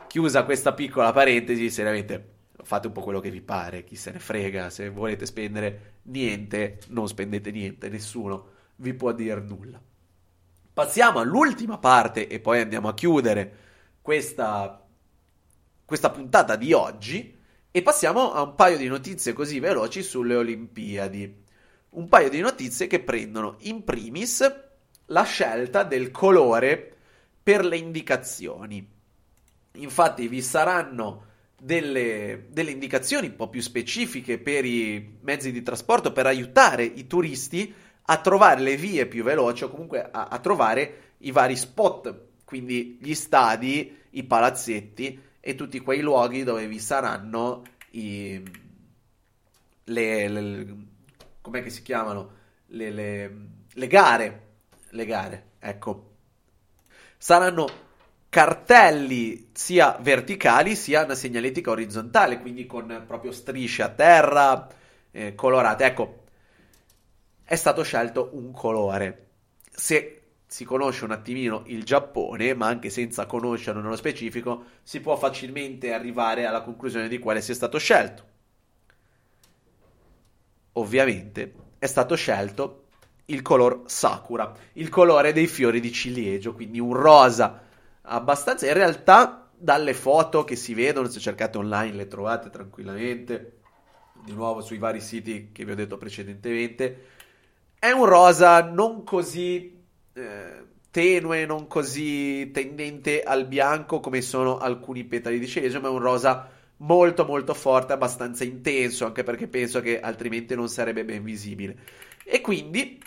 chiusa questa piccola parentesi, seriamente fate un po' quello che vi pare, chi se ne frega, se volete spendere niente, non spendete niente, nessuno vi può dire nulla. Passiamo all'ultima parte e poi andiamo a chiudere questa, questa puntata di oggi e passiamo a un paio di notizie così veloci sulle Olimpiadi un paio di notizie che prendono in primis la scelta del colore per le indicazioni. Infatti vi saranno delle, delle, indicazioni un po' più specifiche per i mezzi di trasporto per aiutare i turisti a trovare le vie più veloci o comunque a, a trovare i vari spot, quindi gli stadi, i palazzetti e tutti quei luoghi dove vi saranno i, le, le com'è che si chiamano? Le, le, le gare. Le gare, ecco. Saranno cartelli sia verticali sia una segnaletica orizzontale, quindi con proprio strisce a terra eh, colorate. Ecco, è stato scelto un colore. Se si conosce un attimino il Giappone, ma anche senza conoscerlo nello specifico, si può facilmente arrivare alla conclusione di quale sia stato scelto ovviamente, è stato scelto il color sakura, il colore dei fiori di ciliegio, quindi un rosa abbastanza. In realtà, dalle foto che si vedono, se cercate online le trovate tranquillamente, di nuovo sui vari siti che vi ho detto precedentemente. È un rosa non così eh, tenue, non così tendente al bianco come sono alcuni petali di ciliegio, ma è un rosa molto molto forte, abbastanza intenso, anche perché penso che altrimenti non sarebbe ben visibile. E quindi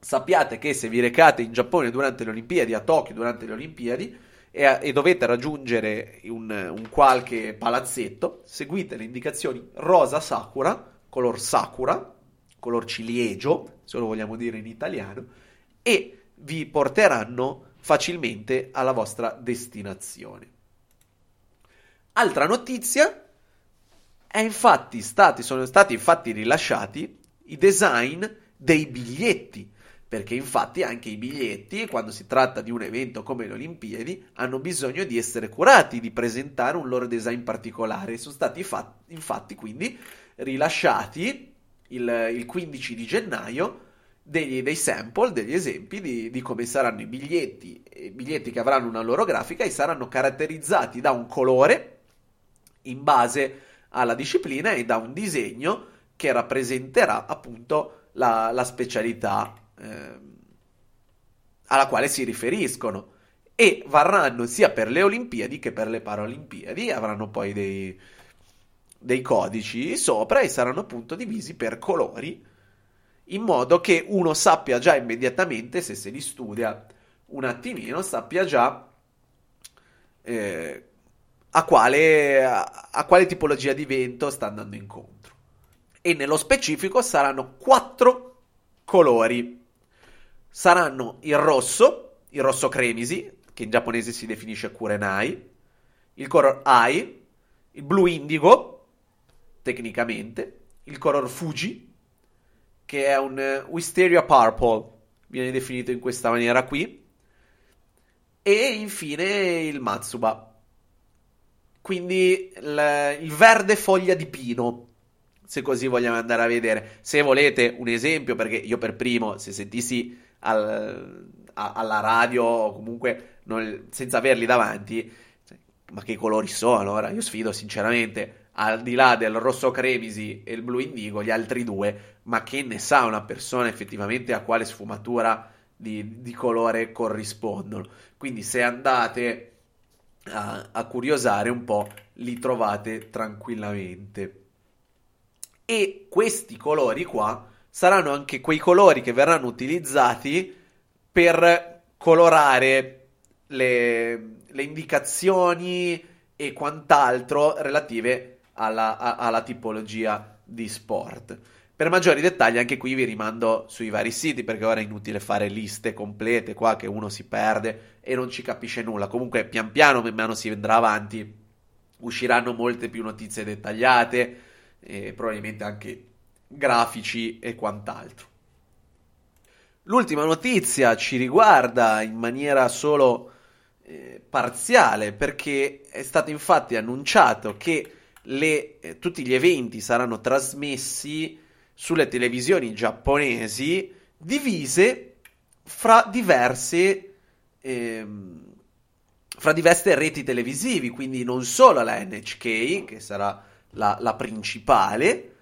sappiate che se vi recate in Giappone durante le Olimpiadi, a Tokyo durante le Olimpiadi, e, e dovete raggiungere un, un, qualche palazzetto, seguite le indicazioni rosa sakura, color sakura, color ciliegio, se lo vogliamo dire in italiano, e vi porteranno facilmente alla vostra destinazione. Altra notizia, è infatti stati, sono stati infatti rilasciati i design dei biglietti perché infatti anche i biglietti, quando si tratta di un evento come le Olimpiadi, hanno bisogno di essere curati, di presentare un loro design particolare. Sono stati fa- infatti quindi rilasciati il, il 15 di gennaio degli, dei sample, degli esempi di, di come saranno i biglietti, i biglietti che avranno una loro grafica e saranno caratterizzati da un colore in base alla disciplina e da un disegno che rappresenterà appunto la, la specialità eh, alla quale si riferiscono. E varranno sia per le Olimpiadi che per le Paralimpiadi, avranno poi dei, dei codici sopra e saranno appunto divisi per colori in modo che uno sappia già immediatamente, se se li studia un attimino, sappia già eh, a, quale, a, a, quale, tipologia di vento sta andando incontro. E nello specifico saranno quattro colori saranno il rosso, il rosso cremisi, che in giapponese si definisce kurenai, il color ai, il blu indigo, tecnicamente, il color fuji, che è un uh, wisteria purple, viene definito in questa maniera qui, e infine il matsuba. Quindi il, il verde foglia di pino, se così vogliamo andare a vedere. Se volete un esempio, perché io per primo, se sentissi al, a, alla radio o comunque non, senza averli davanti, cioè, ma che colori sono? Ora io sfido sinceramente, al di là del rosso cremisi e il blu indigo, gli altri due, ma che ne sa una persona effettivamente a quale sfumatura di, di colore corrispondono? Quindi se andate a, a curiosare un po', li trovate tranquillamente. E questi colori qua saranno anche quei colori che verranno utilizzati per colorare le, le indicazioni e quant'altro relative alla, a, alla tipologia di sport. Per maggiori dettagli anche qui vi rimando sui vari siti perché ora è inutile fare liste complete qua che uno si perde e non ci capisce nulla. Comunque pian piano man mano si andrà avanti usciranno molte più notizie dettagliate e probabilmente anche grafici e quant'altro. L'ultima notizia ci riguarda in maniera solo eh, parziale perché è stato infatti annunciato che le, eh, tutti gli eventi saranno trasmessi sulle televisioni giapponesi divise fra diverse eh, fra diverse reti televisivi, quindi non solo la NHK, che sarà la, la principale,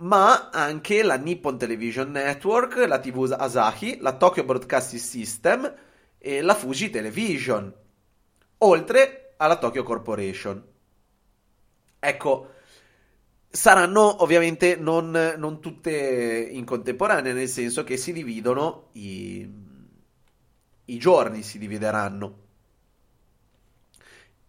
ma anche la Nippon Television Network, la TV Asahi, la Tokyo Broadcasting System e la Fuji Television, oltre alla Tokyo Corporation. Ecco, saranno ovviamente non, non tutte in contemporanea, nel senso che si dividono i, i giorni, si divideranno.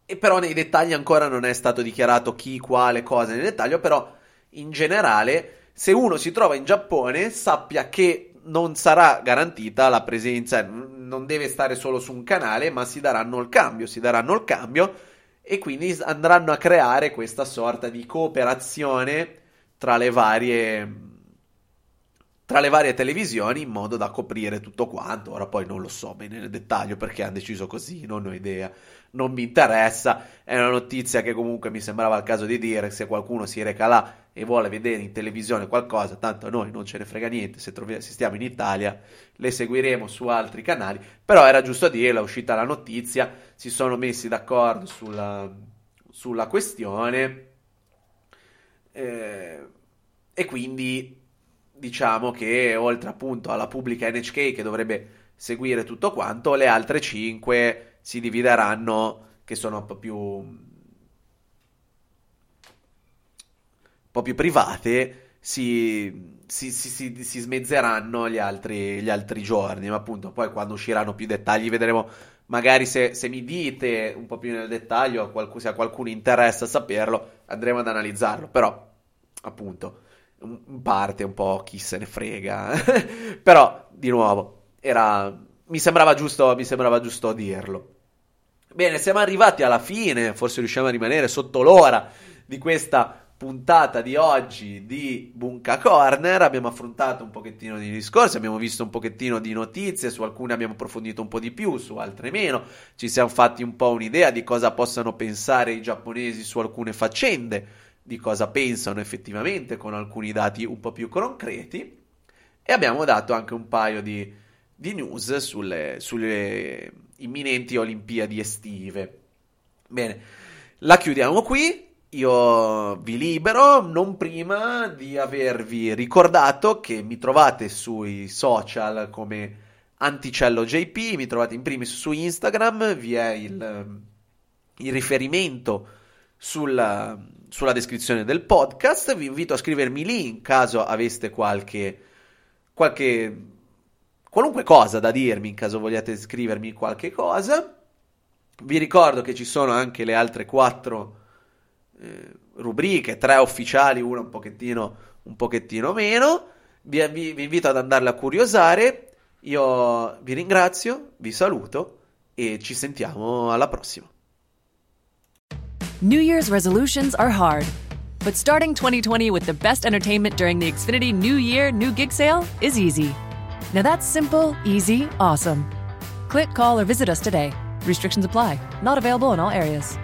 E però nei dettagli ancora non è stato dichiarato chi, quale, cosa nel dettaglio, però in generale, se uno si trova in Giappone, sappia che non sarà garantita la presenza, non deve stare solo su un canale, ma si daranno il cambio, si daranno il cambio e quindi andranno a creare questa sorta di cooperazione tra le varie tra le varie televisioni in modo da coprire tutto quanto. Ora poi non lo so bene nel dettaglio perché hanno deciso così, non ho idea non mi interessa. È una notizia che comunque mi sembrava il caso di dire. Se qualcuno si reca là e vuole vedere in televisione qualcosa, tanto a noi non ce ne frega niente. Se, trovi- se stiamo in Italia, le seguiremo su altri canali. Però era giusto dirlo, è uscita la notizia. Si sono messi d'accordo sulla, sulla questione. Eh, e quindi diciamo che oltre appunto alla pubblica NHK che dovrebbe seguire tutto quanto, le altre 5 si divideranno, che sono un po' più po' più private si, si, si, si smezzeranno gli altri, gli altri, giorni, ma appunto poi quando usciranno più dettagli vedremo. Magari se, se mi dite un po' più nel dettaglio, se a qualcuno interessa saperlo, andremo ad analizzarlo, però appunto in parte un po' chi se ne frega, <laughs> però di nuovo era, mi, sembrava giusto, mi sembrava giusto dirlo. Bene, siamo arrivati alla fine, forse riusciamo a rimanere sotto l'ora di questa puntata di oggi di Bunka Corner. Abbiamo affrontato un pochettino di discorsi, abbiamo visto un pochettino di notizie, su alcune abbiamo approfondito un po' di più, su altre meno, ci siamo fatti un po' un'idea di cosa possano pensare i giapponesi su alcune faccende, di cosa pensano effettivamente con alcuni dati un po' più concreti. E abbiamo dato anche un paio di, di news sulle, sulle imminenti Olimpiadi estive. Bene, la chiudiamo qui io vi libero non prima di avervi ricordato che mi trovate sui social come Anticello JP, mi trovate in primis su Instagram, vi è il, il riferimento sulla, sulla, descrizione del podcast, vi invito a scrivermi lì in caso aveste qualche, qualche qualunque cosa da dirmi, in caso vogliate scrivermi qualche cosa. Vi ricordo che ci sono anche le altre quattro eh, rubriche, tre ufficiali, una un pochettino, un pochettino meno. Vi, vi, vi invito ad andarle a curiosare. Io vi ringrazio, vi saluto e ci sentiamo alla prossima. New Year's resolutions are hard, but starting 2020 with the best entertainment during the Xfinity New Year, New Gig Sale is easy. Now that's simple, easy, awesome. Click, call, or visit us today. Restrictions apply, not available in all areas.